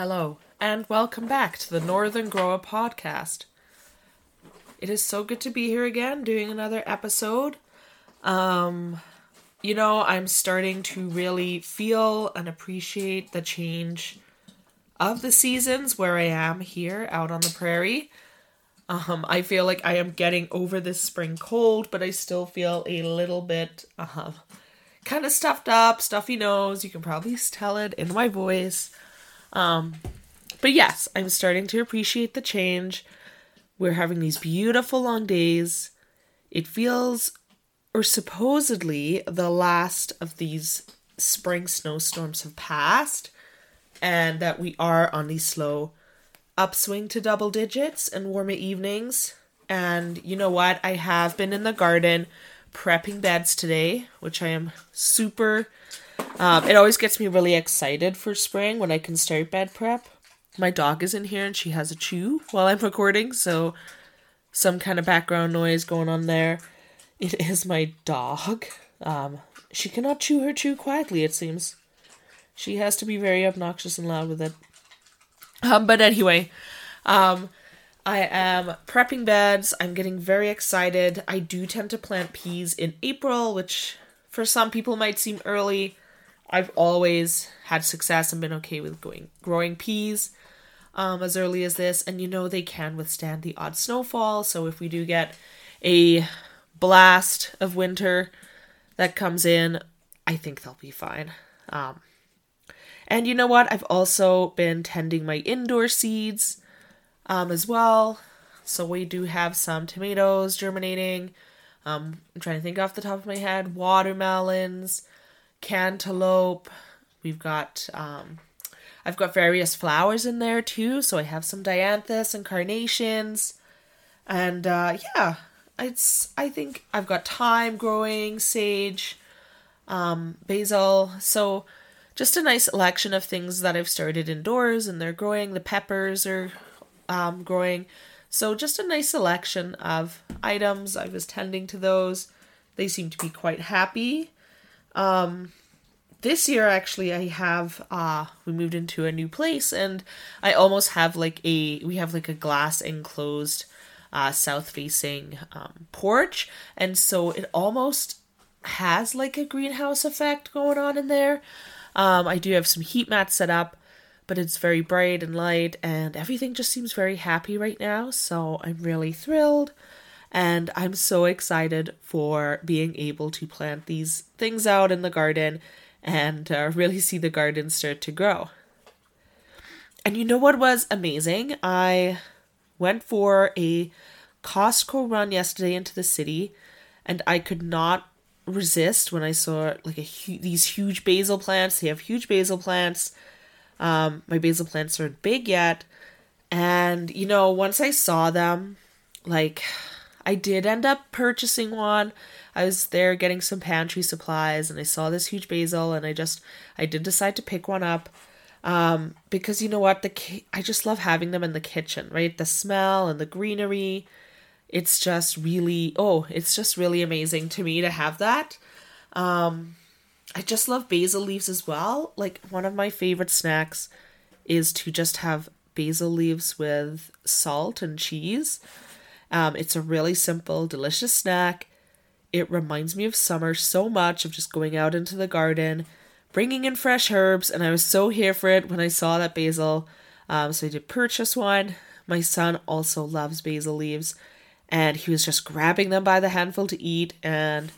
Hello, and welcome back to the Northern Grower podcast. It is so good to be here again doing another episode. Um, you know, I'm starting to really feel and appreciate the change of the seasons where I am here out on the prairie. Um, I feel like I am getting over this spring cold, but I still feel a little bit uh, kind of stuffed up, stuffy nose. You can probably tell it in my voice. Um, but yes, I'm starting to appreciate the change. We're having these beautiful long days. It feels, or supposedly, the last of these spring snowstorms have passed, and that we are on the slow upswing to double digits and warmer evenings. And you know what? I have been in the garden prepping beds today, which I am super. Um, it always gets me really excited for spring when I can start bed prep. My dog is in here and she has a chew while I'm recording, so some kind of background noise going on there. It is my dog. Um, she cannot chew her chew quietly, it seems. She has to be very obnoxious and loud with it. Um, but anyway, um, I am prepping beds. I'm getting very excited. I do tend to plant peas in April, which for some people might seem early. I've always had success and been okay with going growing peas um, as early as this, and you know they can withstand the odd snowfall. So if we do get a blast of winter that comes in, I think they'll be fine. Um, and you know what? I've also been tending my indoor seeds um, as well. So we do have some tomatoes germinating. Um, I'm trying to think off the top of my head. Watermelons, cantaloupe. We've got um, I've got various flowers in there too. So I have some dianthus and carnations, and uh, yeah, it's I think I've got thyme growing, sage, um, basil. So just a nice selection of things that I've started indoors and they're growing. The peppers are um, growing. So just a nice selection of items. I was tending to those. They seem to be quite happy. Um, this year actually I have uh we moved into a new place and I almost have like a we have like a glass enclosed uh south facing um porch. And so it almost has like a greenhouse effect going on in there. Um I do have some heat mats set up but it's very bright and light and everything just seems very happy right now. So I'm really thrilled and I'm so excited for being able to plant these things out in the garden and uh, really see the garden start to grow. And you know what was amazing? I went for a Costco run yesterday into the city, and I could not resist when I saw like a hu- these huge basil plants. They have huge basil plants. Um, my basil plants aren't big yet, and you know once I saw them, like I did end up purchasing one. I was there getting some pantry supplies and I saw this huge basil and I just I did decide to pick one up um because you know what the I just love having them in the kitchen, right? The smell and the greenery. It's just really oh, it's just really amazing to me to have that. Um I just love basil leaves as well. Like one of my favorite snacks is to just have basil leaves with salt and cheese. Um, it's a really simple, delicious snack. It reminds me of summer so much of just going out into the garden, bringing in fresh herbs, and I was so here for it when I saw that basil. Um, so I did purchase one. My son also loves basil leaves, and he was just grabbing them by the handful to eat. And,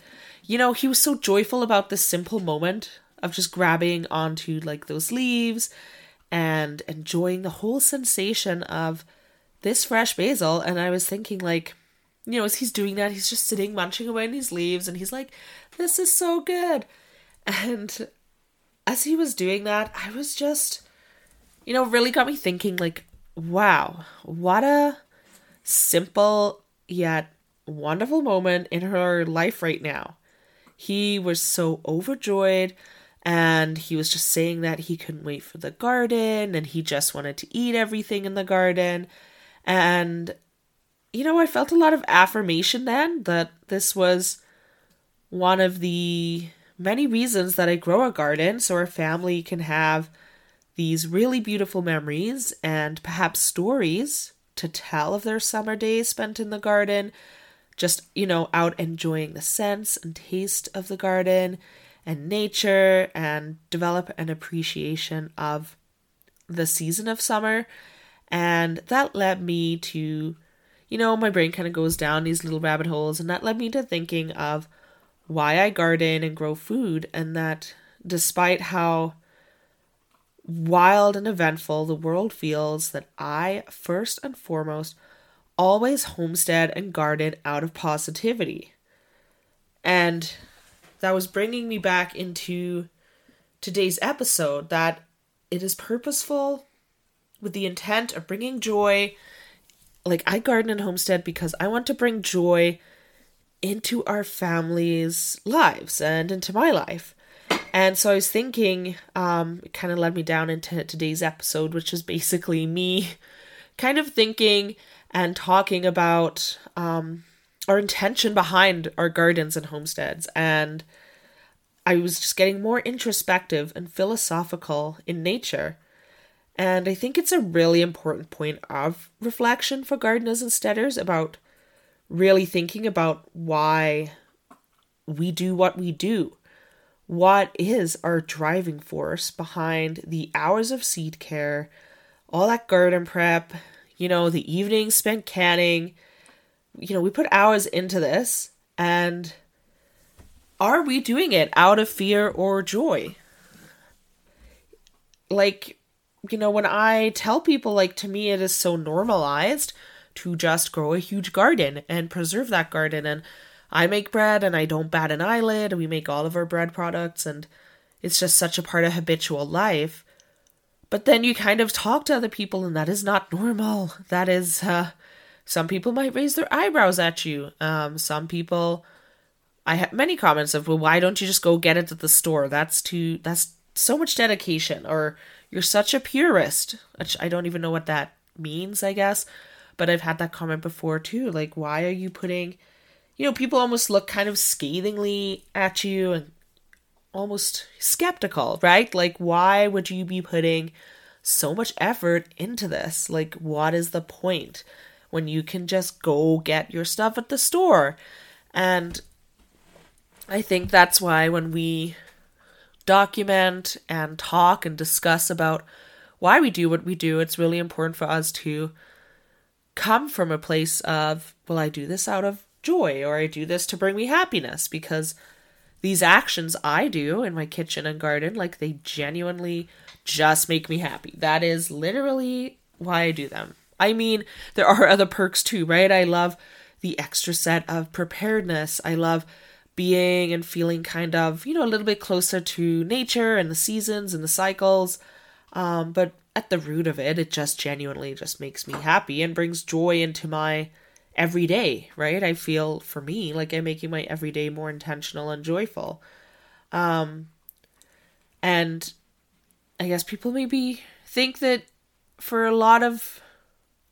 you know, he was so joyful about this simple moment of just grabbing onto like those leaves and enjoying the whole sensation of this fresh basil. And I was thinking, like, you know, as he's doing that, he's just sitting munching away on these leaves and he's like, this is so good. And as he was doing that, I was just, you know, really got me thinking, like, wow, what a simple yet wonderful moment in her life right now. He was so overjoyed and he was just saying that he couldn't wait for the garden and he just wanted to eat everything in the garden. And you know, I felt a lot of affirmation then that this was one of the many reasons that I grow a garden so our family can have these really beautiful memories and perhaps stories to tell of their summer days spent in the garden, just, you know, out enjoying the scents and taste of the garden and nature and develop an appreciation of the season of summer. And that led me to, you know, my brain kind of goes down these little rabbit holes, and that led me to thinking of why I garden and grow food, and that despite how wild and eventful the world feels, that I, first and foremost, always homestead and garden out of positivity. And that was bringing me back into today's episode that it is purposeful with the intent of bringing joy. Like, I garden and homestead because I want to bring joy into our families' lives and into my life. And so I was thinking, um, it kind of led me down into today's episode, which is basically me kind of thinking and talking about um, our intention behind our gardens and homesteads. And I was just getting more introspective and philosophical in nature. And I think it's a really important point of reflection for gardeners and steaders about really thinking about why we do what we do. What is our driving force behind the hours of seed care, all that garden prep, you know, the evenings spent canning? You know, we put hours into this, and are we doing it out of fear or joy? Like, you know, when I tell people, like, to me, it is so normalized to just grow a huge garden and preserve that garden. And I make bread and I don't bat an eyelid. We make all of our bread products and it's just such a part of habitual life. But then you kind of talk to other people and that is not normal. That is, uh, some people might raise their eyebrows at you. Um, some people, I have many comments of, well, why don't you just go get it at the store? That's too, that's so much dedication. Or you're such a purist, which I don't even know what that means, I guess. But I've had that comment before too. Like, why are you putting, you know, people almost look kind of scathingly at you and almost skeptical, right? Like, why would you be putting so much effort into this? Like, what is the point when you can just go get your stuff at the store? And I think that's why when we document and talk and discuss about why we do what we do, it's really important for us to come from a place of, well, I do this out of joy or I do this to bring me happiness because these actions I do in my kitchen and garden, like they genuinely just make me happy. That is literally why I do them. I mean, there are other perks too, right? I love the extra set of preparedness. I love being and feeling kind of, you know, a little bit closer to nature and the seasons and the cycles. Um, but at the root of it, it just genuinely just makes me happy and brings joy into my everyday, right? I feel for me like I'm making my everyday more intentional and joyful. Um and I guess people maybe think that for a lot of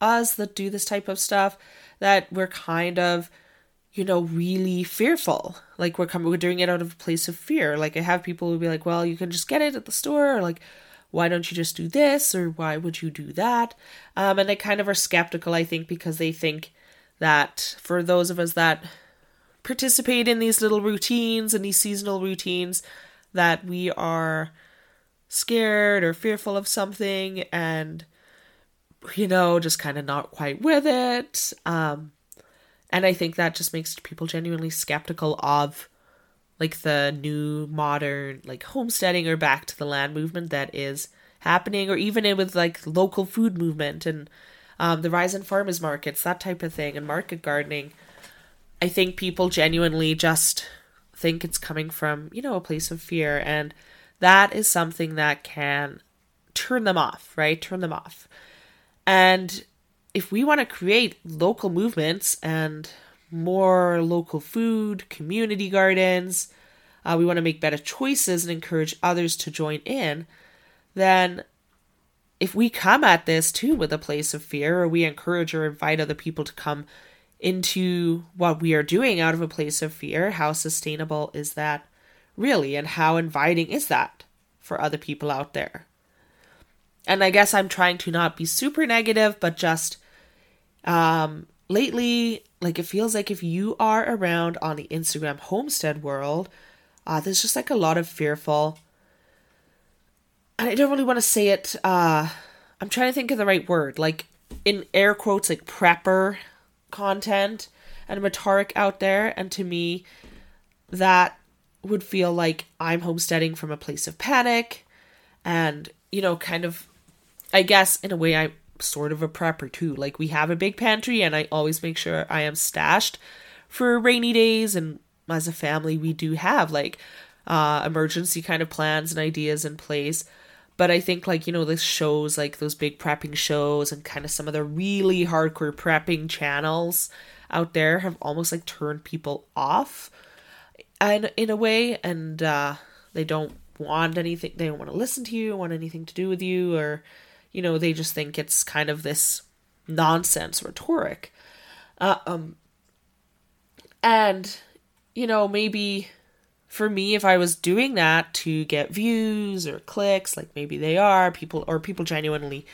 us that do this type of stuff that we're kind of you know really fearful. Like we're coming we're doing it out of a place of fear. Like i have people who be like well you can just get it at the store or like why don't you just do this? or why would you do that? Um, and they kind of are skeptical, I think, because they think that for those of us that participate in these little routines and these seasonal routines, that we are scared or fearful of something and you know just kind of not quite with it. Um and i think that just makes people genuinely skeptical of like the new modern like homesteading or back to the land movement that is happening or even in with like local food movement and um, the rise in farmers markets that type of thing and market gardening. I think people genuinely just think it's coming from you know a place of fear and that is something that can turn them off right? Turn them off. And if we want to create local movements and more local food, community gardens, uh, we want to make better choices and encourage others to join in, then if we come at this too with a place of fear, or we encourage or invite other people to come into what we are doing out of a place of fear, how sustainable is that really? And how inviting is that for other people out there? and I guess I'm trying to not be super negative, but just um, lately, like it feels like if you are around on the Instagram homestead world, uh, there's just like a lot of fearful. And I don't really want to say it. Uh, I'm trying to think of the right word, like in air quotes, like prepper content and rhetoric out there. And to me, that would feel like I'm homesteading from a place of panic and, you know, kind of, I guess in a way, I'm sort of a prepper too. Like, we have a big pantry and I always make sure I am stashed for rainy days. And as a family, we do have like uh, emergency kind of plans and ideas in place. But I think, like, you know, the shows, like those big prepping shows and kind of some of the really hardcore prepping channels out there have almost like turned people off and in a way and uh they don't want anything they don't want to listen to you want anything to do with you or you know they just think it's kind of this nonsense rhetoric. Uh, um and you know maybe for me if i was doing that to get views or clicks like maybe they are people or people genuinely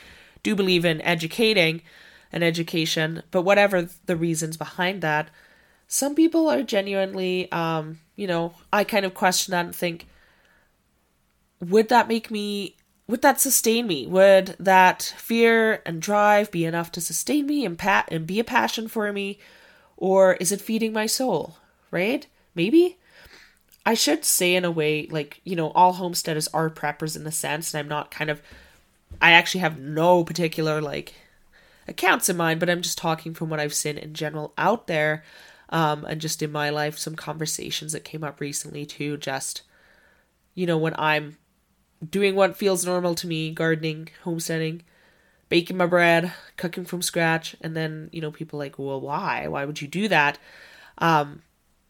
do believe in educating and education but whatever the reasons behind that some people are genuinely um you know i kind of question that and think would that make me would that sustain me? Would that fear and drive be enough to sustain me and pat and be a passion for me? Or is it feeding my soul right? Maybe. I should say in a way like you know all homesteaders are preppers in the sense and i'm not kind of i actually have no particular like accounts in mind but i'm just talking from what i've seen in general out there um, and just in my life, some conversations that came up recently too. Just, you know, when I'm doing what feels normal to me gardening, homesteading, baking my bread, cooking from scratch, and then, you know, people like, well, why? Why would you do that? Um,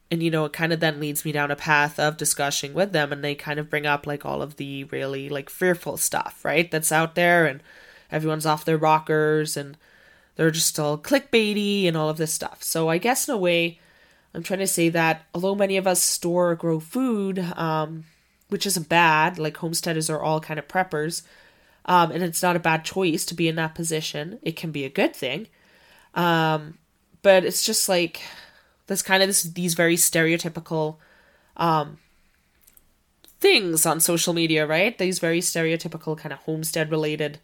and you know it kind of then leads me down a path of discussing with them and they kind of bring up like all of the really like fearful stuff right that's out there and everyone's off their rockers and they're just all clickbaity and all of this stuff. So I guess in a way, I'm trying to say that although many of us store or grow food, um, which isn't bad, like homesteaders are all kind of preppers, um, and it's not a bad choice to be in that position. It can be a good thing. Um, but it's just like this kind of this these very stereotypical um things on social media, right? These very stereotypical kind of homestead related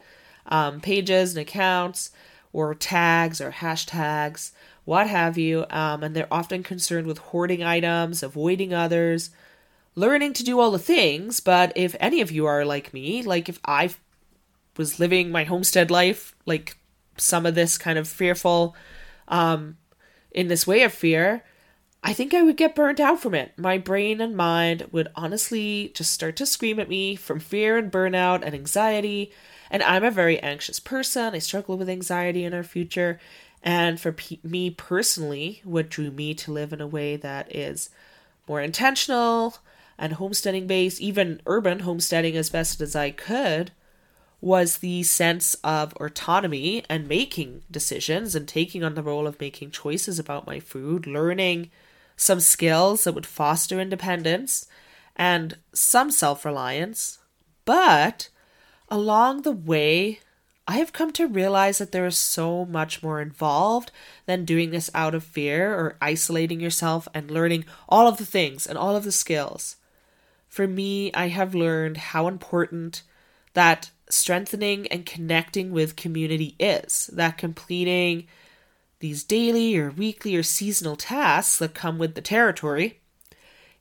um, pages and accounts or tags or hashtags, what have you. Um, and they're often concerned with hoarding items, avoiding others, learning to do all the things. But if any of you are like me, like if I was living my homestead life, like some of this kind of fearful, um, in this way of fear, I think I would get burnt out from it. My brain and mind would honestly just start to scream at me from fear and burnout and anxiety. And I'm a very anxious person. I struggle with anxiety in our future. And for me personally, what drew me to live in a way that is more intentional and homesteading based, even urban homesteading as best as I could, was the sense of autonomy and making decisions and taking on the role of making choices about my food, learning some skills that would foster independence and some self reliance, but along the way, I have come to realize that there is so much more involved than doing this out of fear or isolating yourself and learning all of the things and all of the skills. For me, I have learned how important that strengthening and connecting with community is, that completing these daily or weekly or seasonal tasks that come with the territory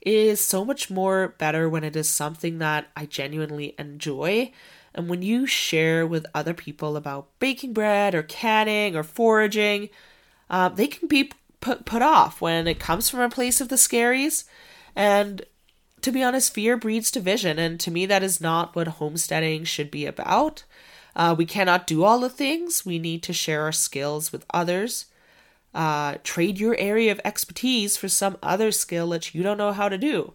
is so much more better when it is something that I genuinely enjoy and when you share with other people about baking bread or canning or foraging, uh, they can be put, put off when it comes from a place of the scaries. And to be honest, fear breeds division. And to me, that is not what homesteading should be about. Uh, we cannot do all the things. We need to share our skills with others. Uh, trade your area of expertise for some other skill that you don't know how to do.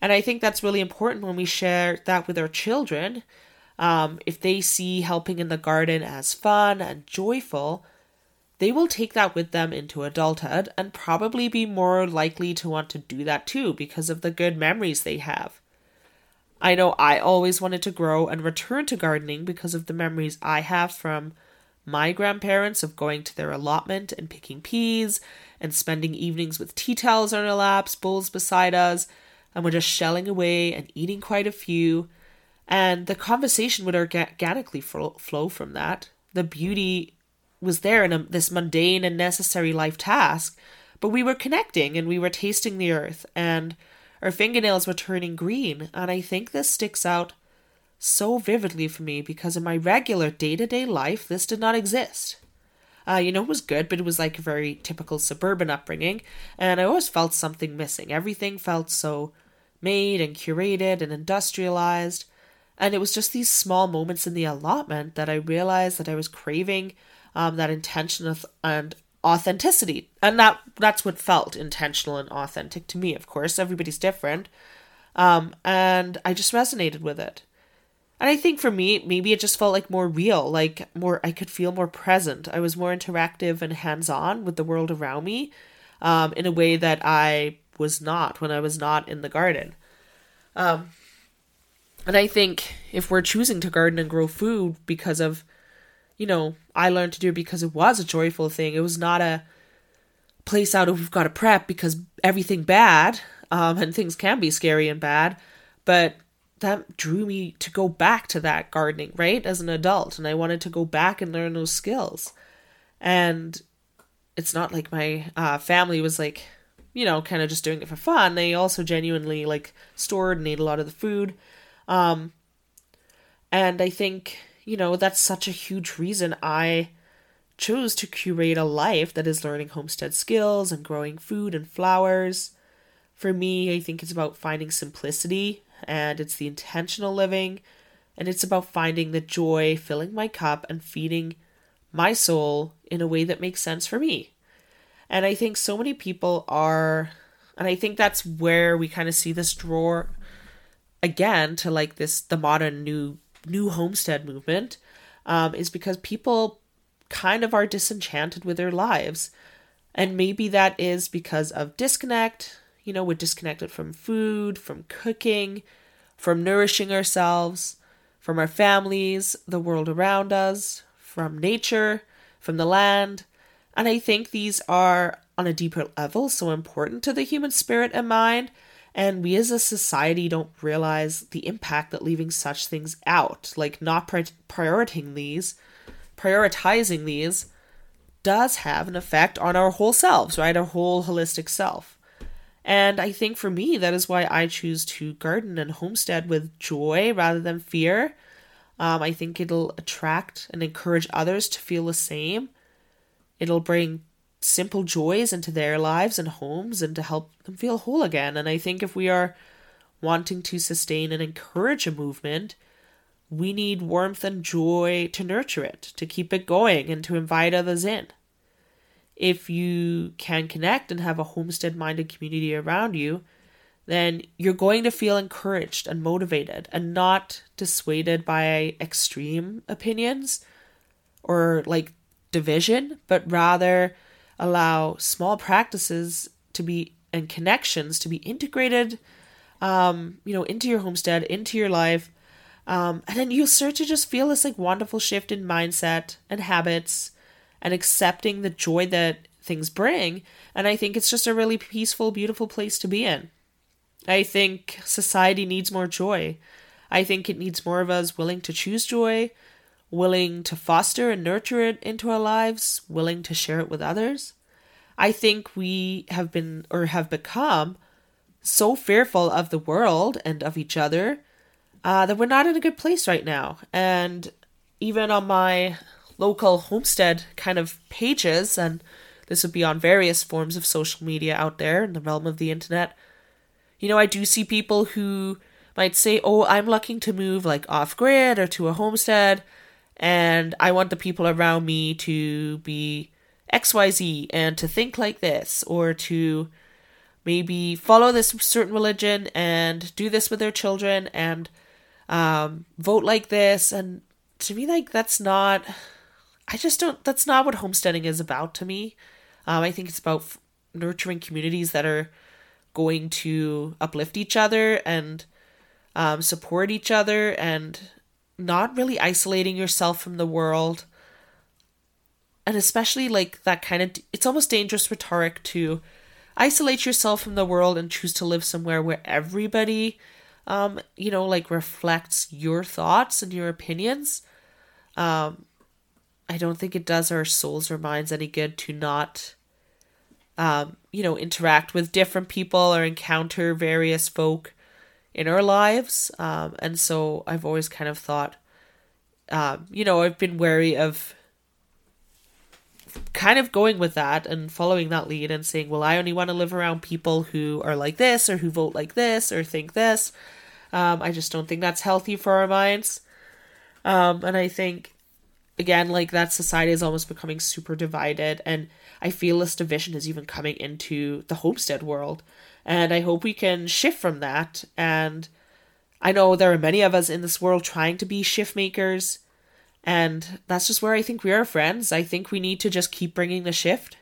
And I think that's really important when we share that with our children um, if they see helping in the garden as fun and joyful, they will take that with them into adulthood and probably be more likely to want to do that too because of the good memories they have. I know I always wanted to grow and return to gardening because of the memories I have from my grandparents of going to their allotment and picking peas and spending evenings with tea towels on our laps, bowls beside us, and we're just shelling away and eating quite a few. And the conversation would organically flow from that. The beauty was there in a, this mundane and necessary life task, but we were connecting and we were tasting the earth and our fingernails were turning green. And I think this sticks out so vividly for me because in my regular day to day life, this did not exist. Uh, you know, it was good, but it was like a very typical suburban upbringing, and I always felt something missing. Everything felt so made and curated and industrialized, and it was just these small moments in the allotment that I realized that I was craving um, that intention and authenticity, and that that's what felt intentional and authentic to me. Of course, everybody's different, um, and I just resonated with it. And I think for me, maybe it just felt like more real, like more, I could feel more present. I was more interactive and hands on with the world around me um, in a way that I was not when I was not in the garden. Um, and I think if we're choosing to garden and grow food because of, you know, I learned to do it because it was a joyful thing. It was not a place out of we've got to prep because everything bad, um, and things can be scary and bad, but that drew me to go back to that gardening, right? As an adult. And I wanted to go back and learn those skills. And it's not like my uh, family was like, you know, kind of just doing it for fun. They also genuinely like stored and ate a lot of the food. Um, and I think, you know, that's such a huge reason I chose to curate a life that is learning homestead skills and growing food and flowers. For me, I think it's about finding simplicity and it's the intentional living, and it's about finding the joy, filling my cup, and feeding my soul in a way that makes sense for me. And I think so many people are, and I think that's where we kind of see this draw again to like this the modern new new homestead movement, um, is because people kind of are disenchanted with their lives. And maybe that is because of disconnect, you know, we're disconnected from food, from cooking, from nourishing ourselves, from our families, the world around us, from nature, from the land. And I think these are, on a deeper level, so important to the human spirit and mind. And we as a society don't realize the impact that leaving such things out, like not pri- prioritizing these, prioritizing these, does have an effect on our whole selves, right? Our whole holistic self. And I think for me, that is why I choose to garden and homestead with joy rather than fear. Um, I think it'll attract and encourage others to feel the same. It'll bring simple joys into their lives and homes and to help them feel whole again. And I think if we are wanting to sustain and encourage a movement, we need warmth and joy to nurture it, to keep it going, and to invite others in if you can connect and have a homestead minded community around you, then you're going to feel encouraged and motivated and not dissuaded by extreme opinions or like division, but rather allow small practices to be and connections to be integrated um, you know, into your homestead, into your life. Um, and then you'll start to just feel this like wonderful shift in mindset and habits and accepting the joy that things bring. And I think it's just a really peaceful, beautiful place to be in. I think society needs more joy. I think it needs more of us willing to choose joy, willing to foster and nurture it into our lives, willing to share it with others. I think we have been or have become so fearful of the world and of each other uh, that we're not in a good place right now. And even on my local homestead kind of pages, and this would be on various forms of social media out there in the realm of the internet. You know, I do see people who might say, Oh, I'm looking to move like off grid or to a homestead, and I want the people around me to be XYZ and to think like this, or to maybe follow this certain religion and do this with their children and um, vote like this. And to me, like, that's not I just don't, that's not what homesteading is about to me. Um, I think it's about f- nurturing communities that are going to uplift each other and um, support each other, and not really isolating yourself from the world. And especially like that kind of, it's almost dangerous rhetoric to isolate yourself from the world and choose to live somewhere where everybody, um, you know, like reflects your thoughts and your opinions. Um, I don't think it does our souls or minds any good to not, um, you know, interact with different people or encounter various folk in our lives. Um, and so I've always kind of thought, um, you know, I've been wary of kind of going with that and following that lead and saying, well, I only want to live around people who are like this or who vote like this or think this. Um, I just don't think that's healthy for our minds. Um, and I think again, like that society is almost becoming super divided, and I feel this division is even coming into the homestead world. And I hope we can shift from that. And I know there are many of us in this world trying to be shift makers, and that's just where I think we are friends. I think we need to just keep bringing the shift,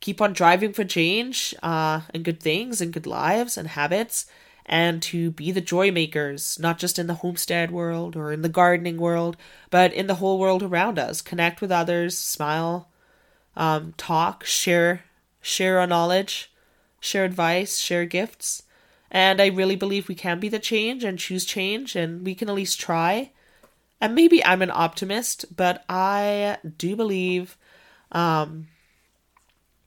keep on driving for change, uh, and good things, and good lives, and habits, and to be the joy makers, not just in the homestead world or in the gardening world, but in the whole world around us. Connect with others, smile, um, talk, share, share our knowledge, share advice, share gifts. And I really believe we can be the change and choose change, and we can at least try. And maybe I'm an optimist, but I do believe, um,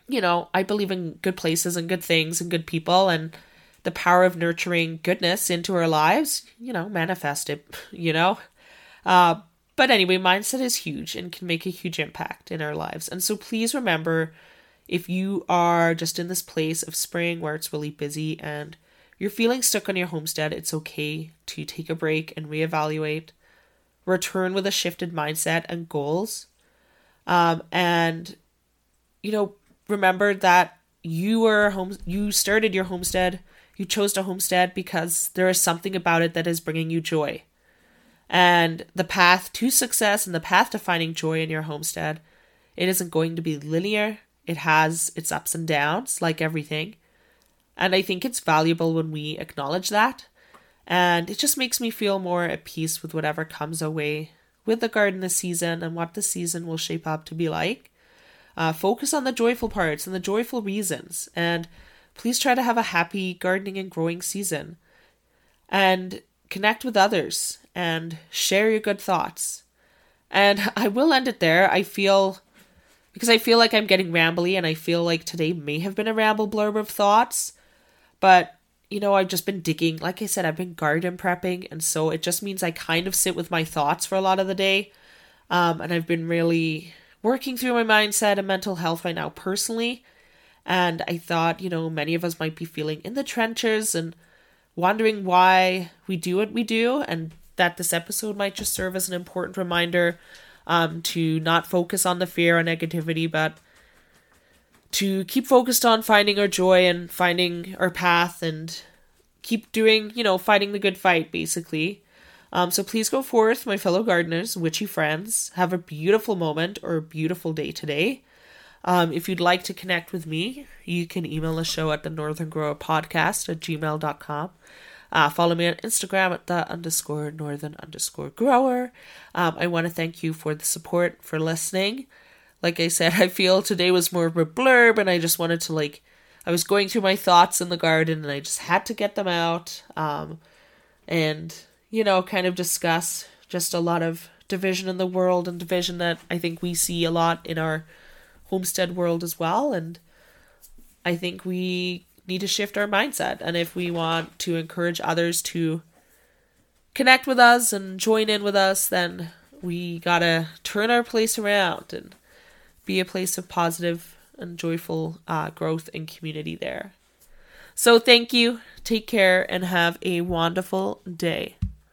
you know, I believe in good places and good things and good people, and the power of nurturing goodness into our lives, you know, manifest it, you know? Uh, but anyway, mindset is huge and can make a huge impact in our lives. And so please remember if you are just in this place of spring where it's really busy and you're feeling stuck on your homestead, it's okay to take a break and reevaluate, return with a shifted mindset and goals. Um, and, you know, remember that you were home, you started your homestead you chose to homestead because there is something about it that is bringing you joy. And the path to success and the path to finding joy in your homestead, it isn't going to be linear. It has its ups and downs, like everything. And I think it's valuable when we acknowledge that. And it just makes me feel more at peace with whatever comes away with the garden this season and what the season will shape up to be like. Uh, focus on the joyful parts and the joyful reasons. And Please try to have a happy gardening and growing season and connect with others and share your good thoughts. And I will end it there. I feel because I feel like I'm getting rambly and I feel like today may have been a ramble blurb of thoughts, but you know, I've just been digging. Like I said, I've been garden prepping, and so it just means I kind of sit with my thoughts for a lot of the day. Um, and I've been really working through my mindset and mental health right now personally. And I thought, you know, many of us might be feeling in the trenches and wondering why we do what we do, and that this episode might just serve as an important reminder um, to not focus on the fear or negativity, but to keep focused on finding our joy and finding our path and keep doing, you know, fighting the good fight, basically. Um, so please go forth, my fellow gardeners, witchy friends. Have a beautiful moment or a beautiful day today. Um, if you'd like to connect with me, you can email the show at the Northern Grower Podcast at gmail.com. Uh, follow me on Instagram at the underscore northern underscore grower. Um, I want to thank you for the support, for listening. Like I said, I feel today was more of a blurb, and I just wanted to, like, I was going through my thoughts in the garden, and I just had to get them out. Um, and, you know, kind of discuss just a lot of division in the world and division that I think we see a lot in our homestead world as well. And I think we need to shift our mindset. And if we want to encourage others to connect with us and join in with us, then we gotta turn our place around and be a place of positive and joyful uh, growth and community there. So, thank you, take care, and have a wonderful day.